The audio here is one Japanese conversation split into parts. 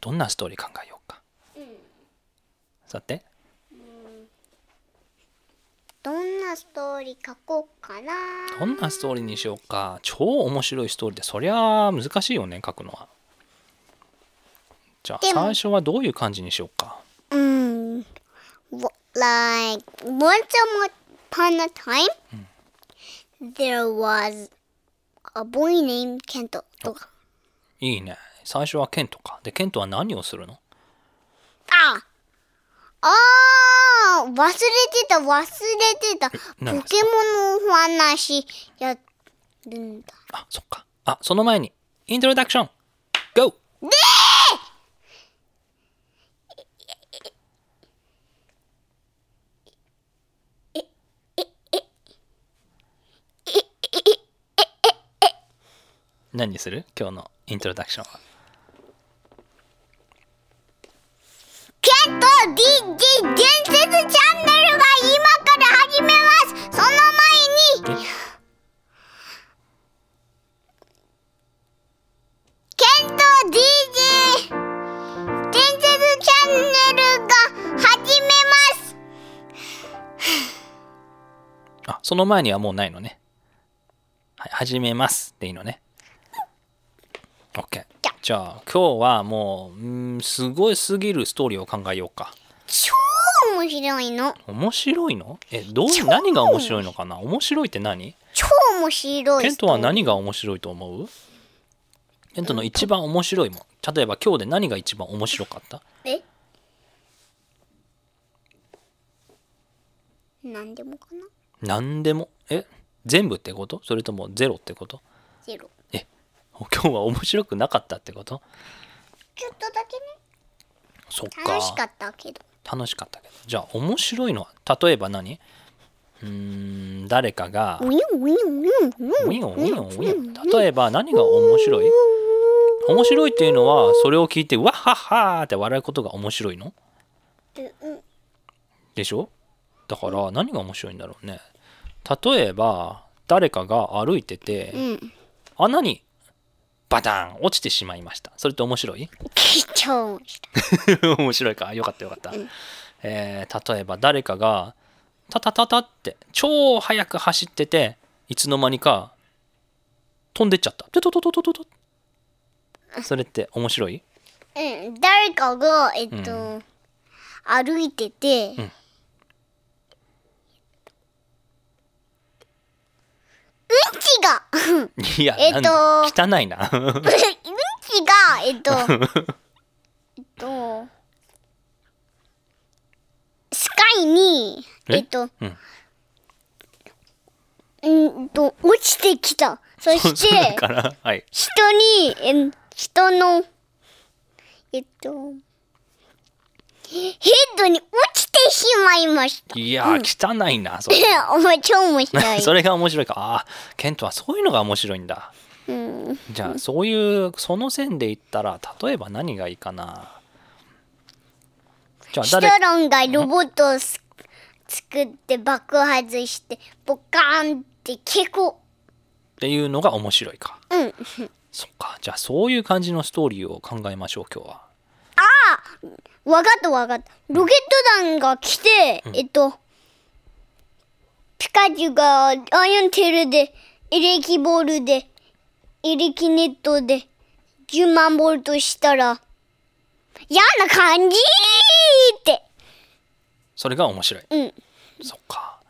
どんなストーリー考えようか。さて、どんなストーリー書こうかなどんなストーリーにしようか。超面白いストーリーで、そりゃ難しいよね、書くのは。じゃあ、最初はどういう感じにしようか。うん like once upon a time there was a boy named Kento とかいいね。最初はケントか。で、ケントは何をするの？ああー忘れてた忘れてたポケモ何ンのお話やるんだあ、そっか。あ、その前に、イントロダクション !GO! 何にする？今日のイントロダクションは。の前にはもうないのね。はい、始めますっていいのね。OK。じゃあ、今日はもう、んすごいすぎるストーリーを考えようか。超面白いの。面白いの？え、どう、何が面白いのかな？面白いって何？超面白いケントは何が面白いと思う？ケントの一番面白いもん。例えば今日で何が一番面白かった？え？なんでもかな？何でも？え？全部ってこと？それともゼロってこと？ゼロ。え？今日は面白くなかったってこと？ちょっとだけね。そっか。楽しかったけど。楽しかったけど。じゃあ面白いのは例えば何？うーん、誰かが。例えば何が面白い？面白いっていうのはそれを聞いてわっはっはーって笑うことが面白いの？うん。でしょ？だから何が面白いんだろうね例えば誰かが歩いててうん。穴にバタン落ちてしまいました。それって面白い？超面白い面白いか？よかったよかった、えー例えば誰かがタタタタって超速く走ってていつの間にか飛んでっちゃった。トトトトトトト。それって面白い？うん、誰かが、えっと、歩いてて、んうんちが、いや、えっと。汚いな。うんちが、えっと、えっと、スカイに、え？えっと、うん。うんと、落ちてきた。そして、はい。人に、え人の、えっと、ヘッドに落ちてしまいました。いやー汚いなそれ。超面白い。それが面白いか。ああケントはそういうのが面白いんだ。うん、じゃあそういうその線で言ったら例えば何がいいかな。じゃあシト誰？ロンがロボットをす作って爆発してボカーンって結構っていうのが面白いか。うん。そっか。じゃあそういう感じのストーリーを考えましょう今日はわかったわかった。ロケット弾が来て、えっとピカチュウがアイアンテールでエレキボールでエレキネットで10万ボルトしたら嫌な感じって。それが面白い。うん。そっか。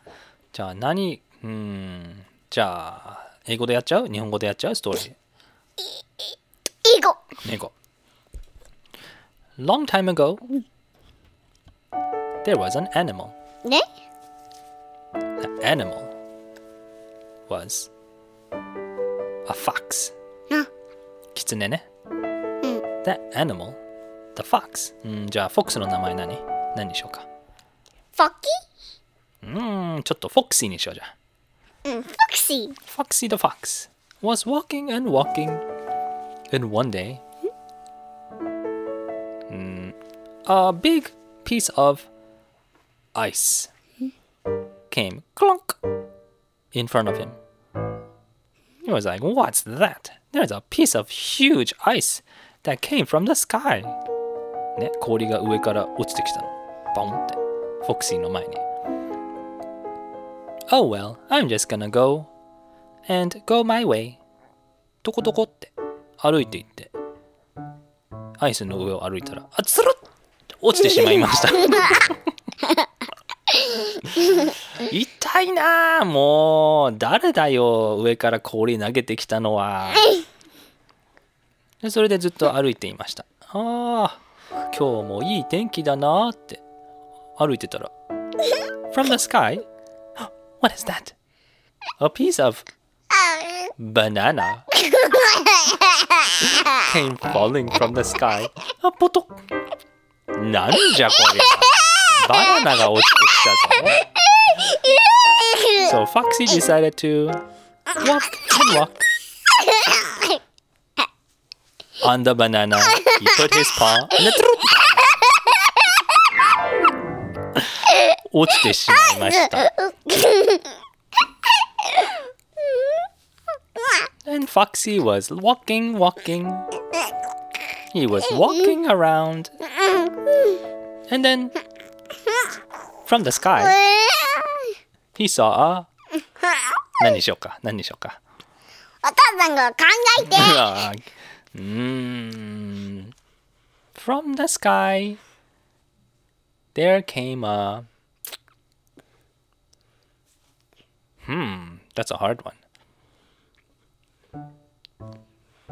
じゃあ何うーん。じゃあ英語でやっちゃう？日本語でやっちゃう？ストーリー long time ago, there was an animal. Ne? The animal was a fox. Kitsune ne? That animal, the fox. うんじゃあ、フォックスの名前何何にしようかフォッキーうん、ちょっとフォックシーにしようじゃあ。Mm, Foxy. Foxy the fox was walking and walking, and one day a big piece of ice came clunk in front of him. He was like, What's that? There's a piece of huge ice that came from the sky. ね、氷が上から落ちてきたの。ボンって。フォクシーの前に。Oh well, I'm just gonna go and go my way. トコトコって歩いていって、アイスの上を歩いたら、あ、つるっ 落ちてしまいました。痛いなあもう。誰だよ上から氷投げてきたのは。でそれでずっと歩いていました。ああ今日もいい天気だなって。歩いてたら From the sky? What is that? A piece of banana came falling from the sky. あポトッ。なんじゃこりゃバナナが落ちてきたぞ So Foxy decided to walk and walk on the banana. He put his paw and it 落ちてしまいました。And Foxy was walking, walking. He was walking around. And then from the sky, he saw a 何にしようか何にしようかお父さんが考えて。うーん From the sky there came a Hmm that's a hard one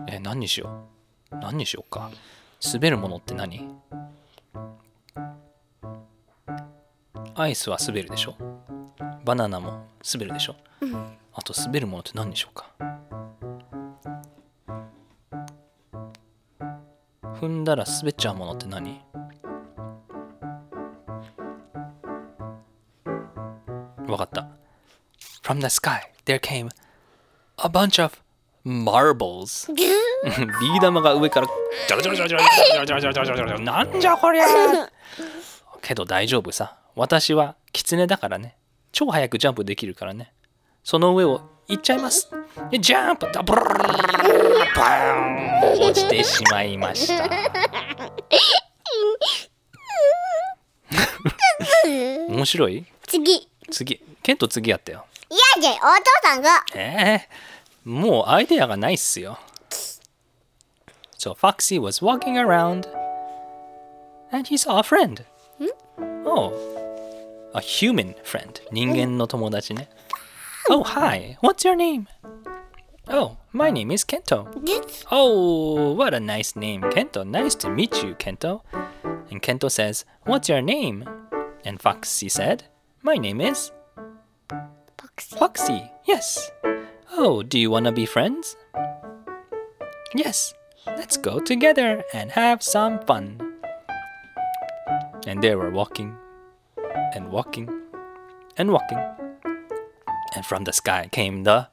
え何にしよう何にしようか滑るものって何アイスは滑るでしょ？バナナも滑るでしょ？あと滑るものって何にしようか？踏んだら滑っちゃうものって何？わかった。From the sky, there came a bunch of marbles. ビー玉が上からジャラジャラジャラジャラジャラジャラジャラジャラなんじゃこりゃけど大丈夫さ。私はキツネだからね。超早くジャンプできるからね。その上を行っちゃいます。ジャンプダブルバーン落ちてしまいました。面白い次。次。ケント次やったよ。いやじゃお父さんが。えー、もうアイデアがないっすよ。So Foxy was walking around and he saw a friend. Oh, a human friend. 人間の友達ね。Oh, hi. What's your name? Oh, my name is Kento. Oh, what a nice name, Kento. Nice to meet you, Kento. And Kento says, What's your name? And Foxy said, My name is Foxy. Yes. Oh, do you want to be friends? Yes. Let's go together and have some fun. And they were walking and walking and walking. And from the sky came the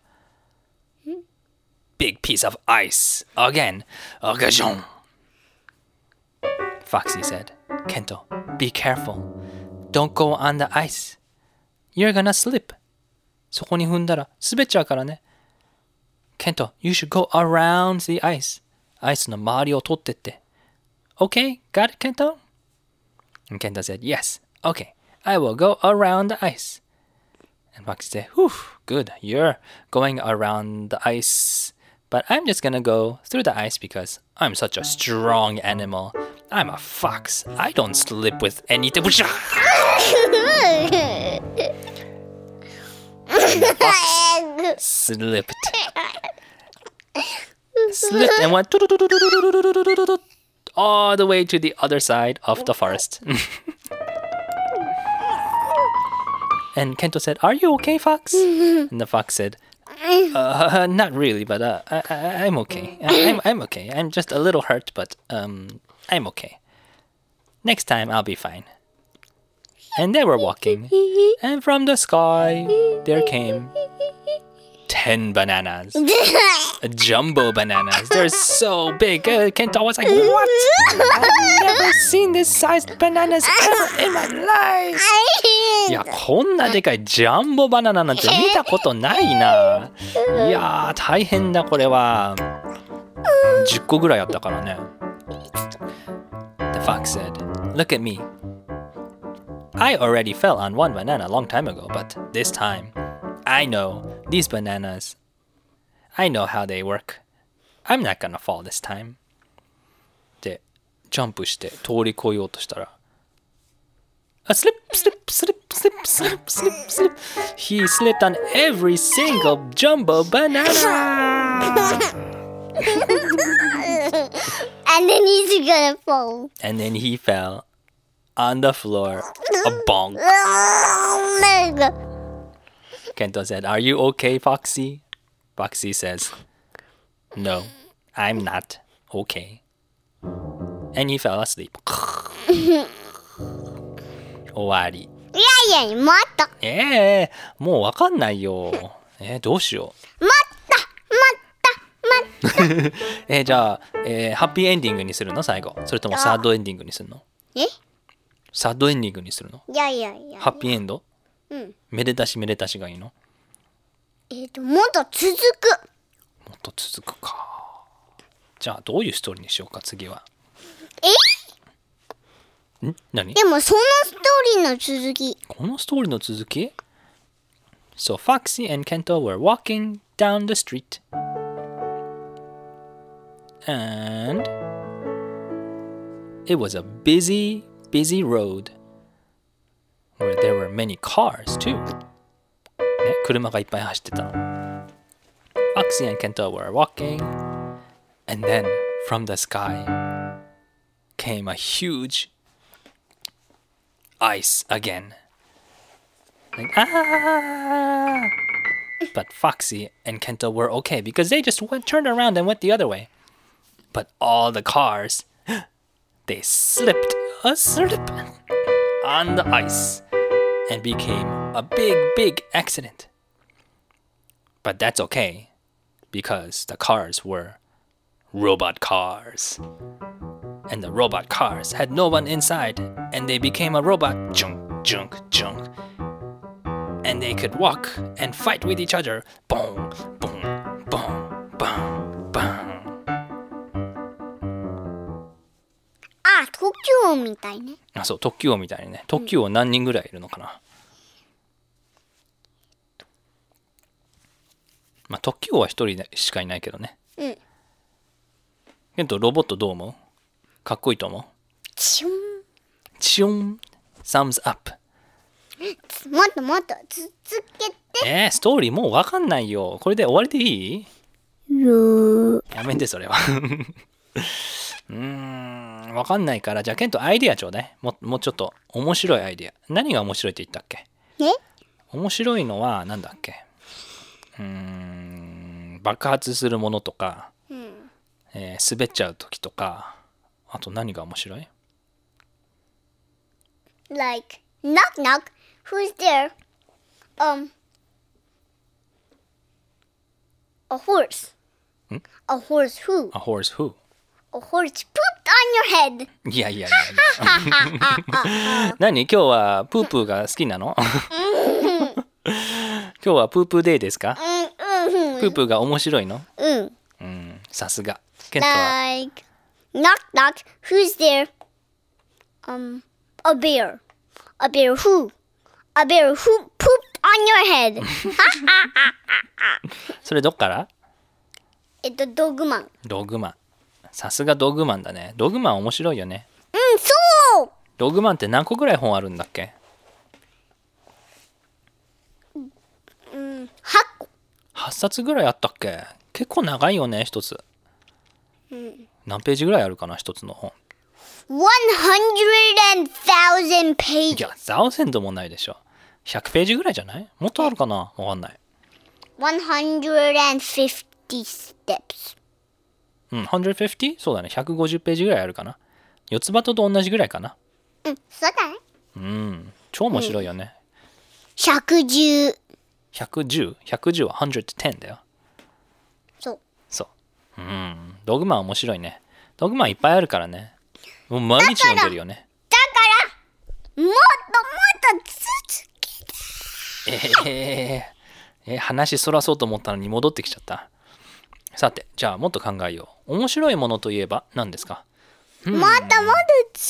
big piece of ice again. Agajon. Foxy said, Kento, be careful. Don't go on the ice. You're gonna slip. そこに踏んだら滑っちゃうからね。Kento, you should go around the ice. アイスの周りを通ってって。Okay, got it, Kento? And Kento said, Yes, okay, I will go around the ice. And Foxy said, Whew, good, you're going around the ice. But I'm just gonna go through the ice because I'm such a strong animal. I'm a fox. I don't slip with anything. Slipped. Slipped and went all the way to the other side of the forest. and Kento said, Are you okay, Fox? And the fox said, uh, not really, but uh, I, I'm okay. I, I'm, I'm okay. I'm just a little hurt, but um, I'm okay. Next time I'll be fine. And they were walking, and from the sky there came ten bananas, jumbo bananas. They're so big. Uh, Kento was like, "What? I've never seen this sized bananas ever in my life." いや、こんなでかいジャンボバナナなんて見たことないな。いやー、大変だ、これは。10個ぐらいあったからね。The Fox said, Look at me. I already fell on one banana a long time ago, but this time, I know these bananas. I know how they work. I'm not gonna fall this time. で、ジャンプして通り越えようとしたら、A slip, slip, slip, slip, slip, slip, slip. He slipped on every single jumbo banana. And then he's gonna fall. And then he fell on the floor. A bonk. Oh. Kento said, Are you okay, Foxy? Foxy says, No, I'm not okay. And he fell asleep. 終わり。いやいや、もっと。ええもうわかんないよ。えーどうしよもっと。もっと。もっう。えーじゃあ、えーハッピーエンディングにするの？最後。それともサードエンディングにするの？と。え？サードエンディングにするの？いやいやいや。ハッピーエンド？うん。めでたしめでたしがいいの？えっ、と、もっと続く。もっと続くか。じゃあ、どういうストーリーにしようか、次は。え？ん？何？でも、そのストーリーの続き。このストーリーの続き？So Foxy and Kento were walking down the street. And it was a busy, busy road where there were many cars too. ね、車がいっぱい走ってたの。Foxy and Kento were walking, and then from the sky came a huge ice again. Like, ah! But Foxy and Kento were okay because they just went, turned around and went the other way. But all the cars, they slipped a slip on the ice and became a big, big accident. But that's okay because the cars were robot cars. And the robot cars had no one inside, and they became a robot junk, junk, junk. And they could walk and fight with each other. Boom, boom, boom, boom. あ、東京みたいね。あ、そう、特急王みたいにね。特急王何人ぐらいいるのかな。まあ、特急王は一人しかいないけどね。うん。けど、ロボットどう思う？かっこいいと思う？チュン。チュン !thumbs up! もっともっと続けて。えー、ストーリーもうわかんないよ。これで終わりでいい？よやめて、それは。うーん、わかんないから、じゃあ、ケント、アイディアちょうだい。ももうちょっと、面白いアイディア。何が面白いって言ったっけ？え？面白いのは、なんだっけ？うーん、爆発するものとか、うん。えー滑っちゃう時とか、あと何が面白い？Like, knock knock, who's there? Um, a horse. Hmm? A horse who? A horse who? A horse pooped on your head. いやいやいやいや。何今日はプープーが好きなの今日はプープーデーですかうん、うん、プープーが面白いのうん。うん、さすが。ケントは Like, knock knock, who's there? Um, a bear. A bear who? A bear who pooped on your head. それどっからえっと、ドッグマン。ドグマン。さすがドグマンだね。ドグマン面白いよね。うん、そうドグマンって何個ぐらい本あるんだっけ？うん、8個。?8 冊ぐらいあったっけ？結構長いよね、一つ。何ページぐらいあるかな、一つの本？100,000い pages. や、ザオセンドもないでしょ。100ページぐらいじゃない？もっとあるかな？わかんない。150 steps. うん、150? そうだね。150ページぐらいあるかな。四つ葉とと同じぐらいかな。うん、そうだね。うん。超面白いよね。110。110?110 110は110だよ。そう。そう。うん。ドグマン面白いね。ドグマンいっぱいあるからね。もう毎日読んでるよね。だから、もっともっと続けて。えー、えー話そらそうと思ったのに戻ってきちゃった。さて、じゃあもっと考えよう。面白いものといえば何ですかまだまだ続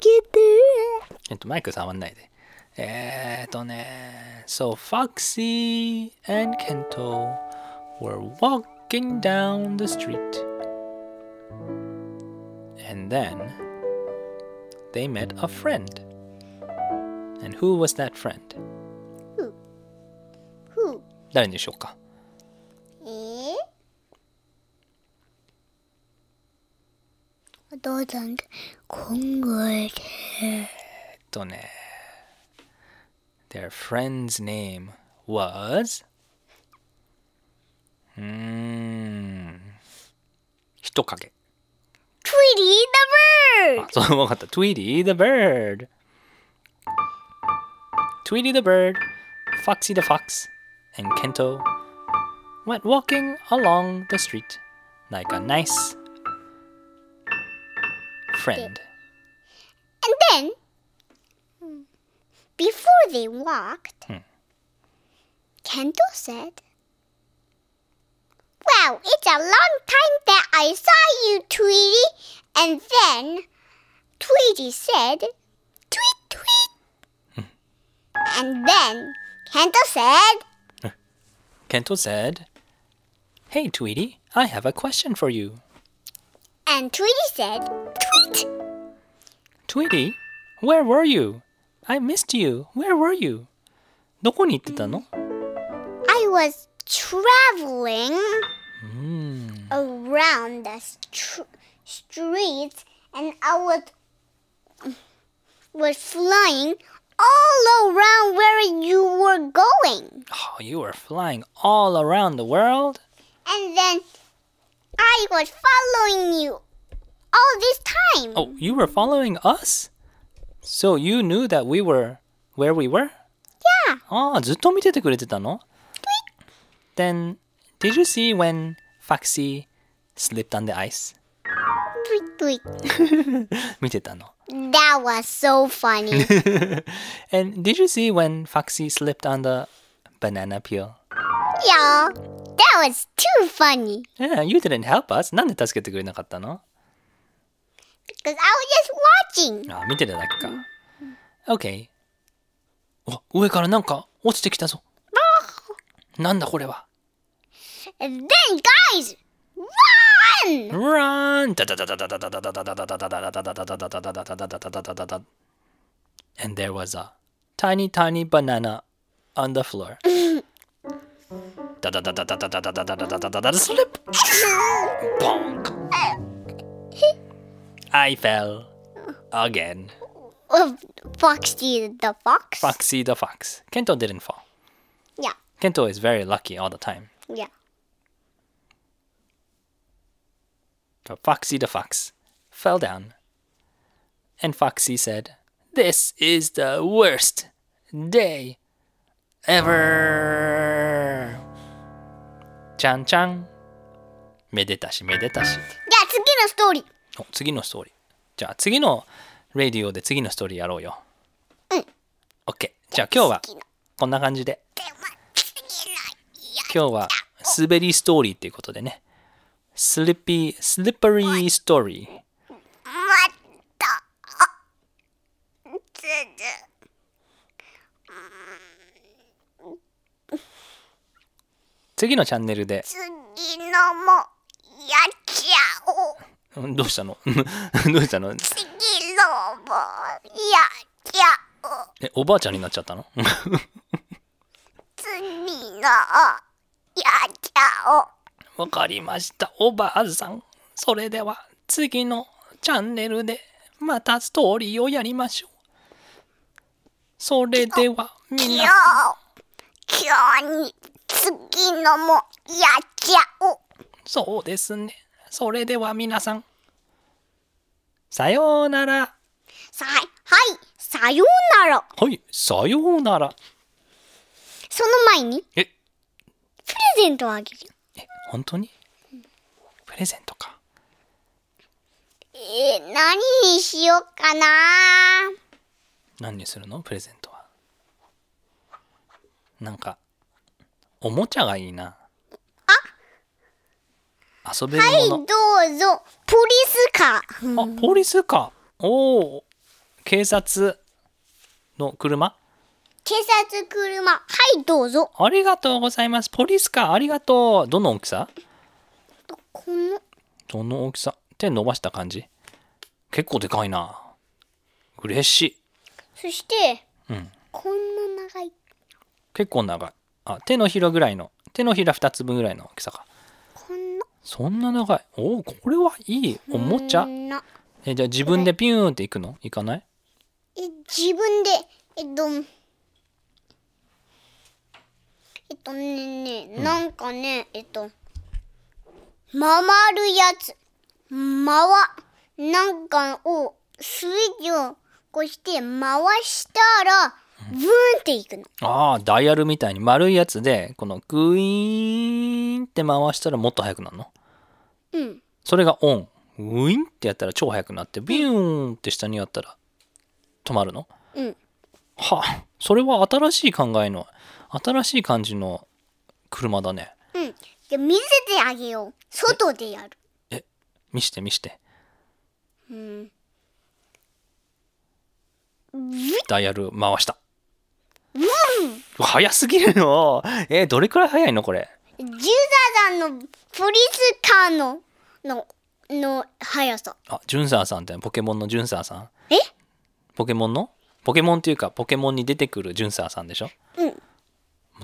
けて。えっと、マイク触んないで。えーっとね。So, Foxy and Kento were walking down the street. And then they met a friend. And who was that friend? ふう。誰でしょうかえー、お父さん考えて。えっとね。Their friend's name was うーん人影 Tweety the bird! あそう、わかった。Tweety the bird. Tweety the bird, Foxy the fox, and Kento went walking along the street like a nice friend. And then, before they walked, Hmm. Kento said, Wow, it's a long time that I saw you, Tweety. And then Tweety said, Tweet, tweet. and then Kento said, Kento said, Hey, Tweety, I have a question for you. and Tweety said, Tweet. Tweety, where were you? I missed you. Where were you? どこに行ってたの I was traveling Hmm. around the str- streets and I was was flying all around where you were going. Oh, you were flying all around the world? And then I was following you all this time. Oh, you were following us? So you knew that we were where we were? Yeah. ああ、ずっと見ててくれてたの Then, did you see when Foxy slipped on the ice? Tweet, tweet. 見てたの。 That was so funny. And did you see when Foxy slipped on the banana peel? yeah. That was too funny. Yeah, you didn't help us. なんで助けてくれなかったの Because I was just watching. あ、見てただけか。OK。お、上からなんか落ちてきたぞ。なんだこれは。 And then, guys, run! Run! And there was a tiny, tiny banana on the floor. Slip! Bonk! I fell again. Oh, Foxy the fox? Foxy the fox. Kento didn't fall. Yeah, Kento is very lucky all the time. yeah. But Foxy the fox fell down. And Foxy said, This is the worst day ever. ちゃんちゃん。めでたしめでたし。じゃあ次のストーリー。お次のストーリー。じゃあ次のレディオで次のストーリーやろうよ。うん。OK。じゃあ今日はこんな感じで。今日は滑りストーリーっていうことでね。スリッピー、スリッパリーストーリー。また。あつ次のチャンネルで、次のもやっちゃおう。うんどうしたの？どうしたの？次のもやっちゃおう。え、おばあちゃんになっちゃったの？次のやっちゃおう。わかりました。おばあさん。それでは次のチャンネルでまたストーリーをやりましょう。それでは今日皆さん、今日に次のもやっちゃおう。そうですね。それでは皆さん、さようなら。さはい、さようなら。はい、さようなら。その前にえ、プレゼントをあげるよ。え、本当に？プレゼントか。えー、何にしようかな何にするの？プレゼントは。なんか、おもちゃがいいな。遊べるはい、もどうぞ。ポリスカ。ー。の、あポリスカ。ーおお警察の車？警察車。はい、どうぞ。ありがとうございます。ポリスカ。ーありがとう。どの大きさ？この、どの大きさ？手伸ばした感じ？結構でかいな。嬉しい。そして、うん。こんな長い。結構長いあ手のひらぐらいの手のひら2つ分ぐらいの大きさか。こんな？そんな長い？おおこれはいい。おもちゃ？えじゃあ自分でピューンっていくの？いかない？え、自分で、えっと、えっとねね、なんかね、えっと、回るやつ、回、なんかを、スイッチをこうして回したら、ブーンっていくの。ああダイヤルみたいに丸いやつでこのグイーンって回したらもっと速くなるの？うん。それがオンウィンってやったら超速くなってビューンって下にやったら止まるの？うん。はあそれは新しい考えの新しい感じの車だねうん。じゃ見せてあげよう。外でやる。見して見してうん。ダイヤル回した速すぎるの。えーどれくらい速いのこれ？ジューザーさんのポリスカーの、の、の速さ。あジュンサーさんってポケモンのジュンサーさん？え？ポケモンの？ポケモンっていうかポケモンに出てくるジュンサーさんでしょ？うん。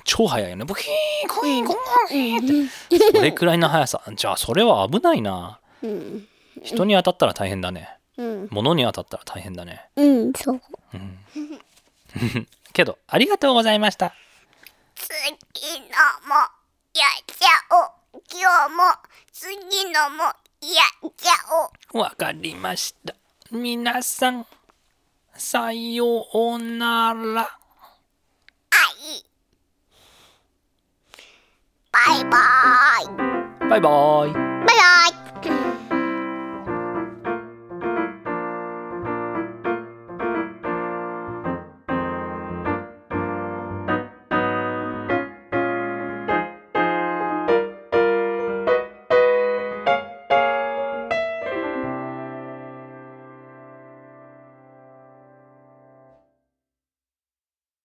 超速いよね。ブキーンコインコインって。それくらいの速さ。じゃあそれは危ないな。うん。人に当たったら大変だね。うん。物に当たったら大変だね。うん、そう。けどありがとうございました次のもやっちゃおう。今日も次のもやっちゃおう。わかりました皆さんさようならはい。バイバイ。バイバイ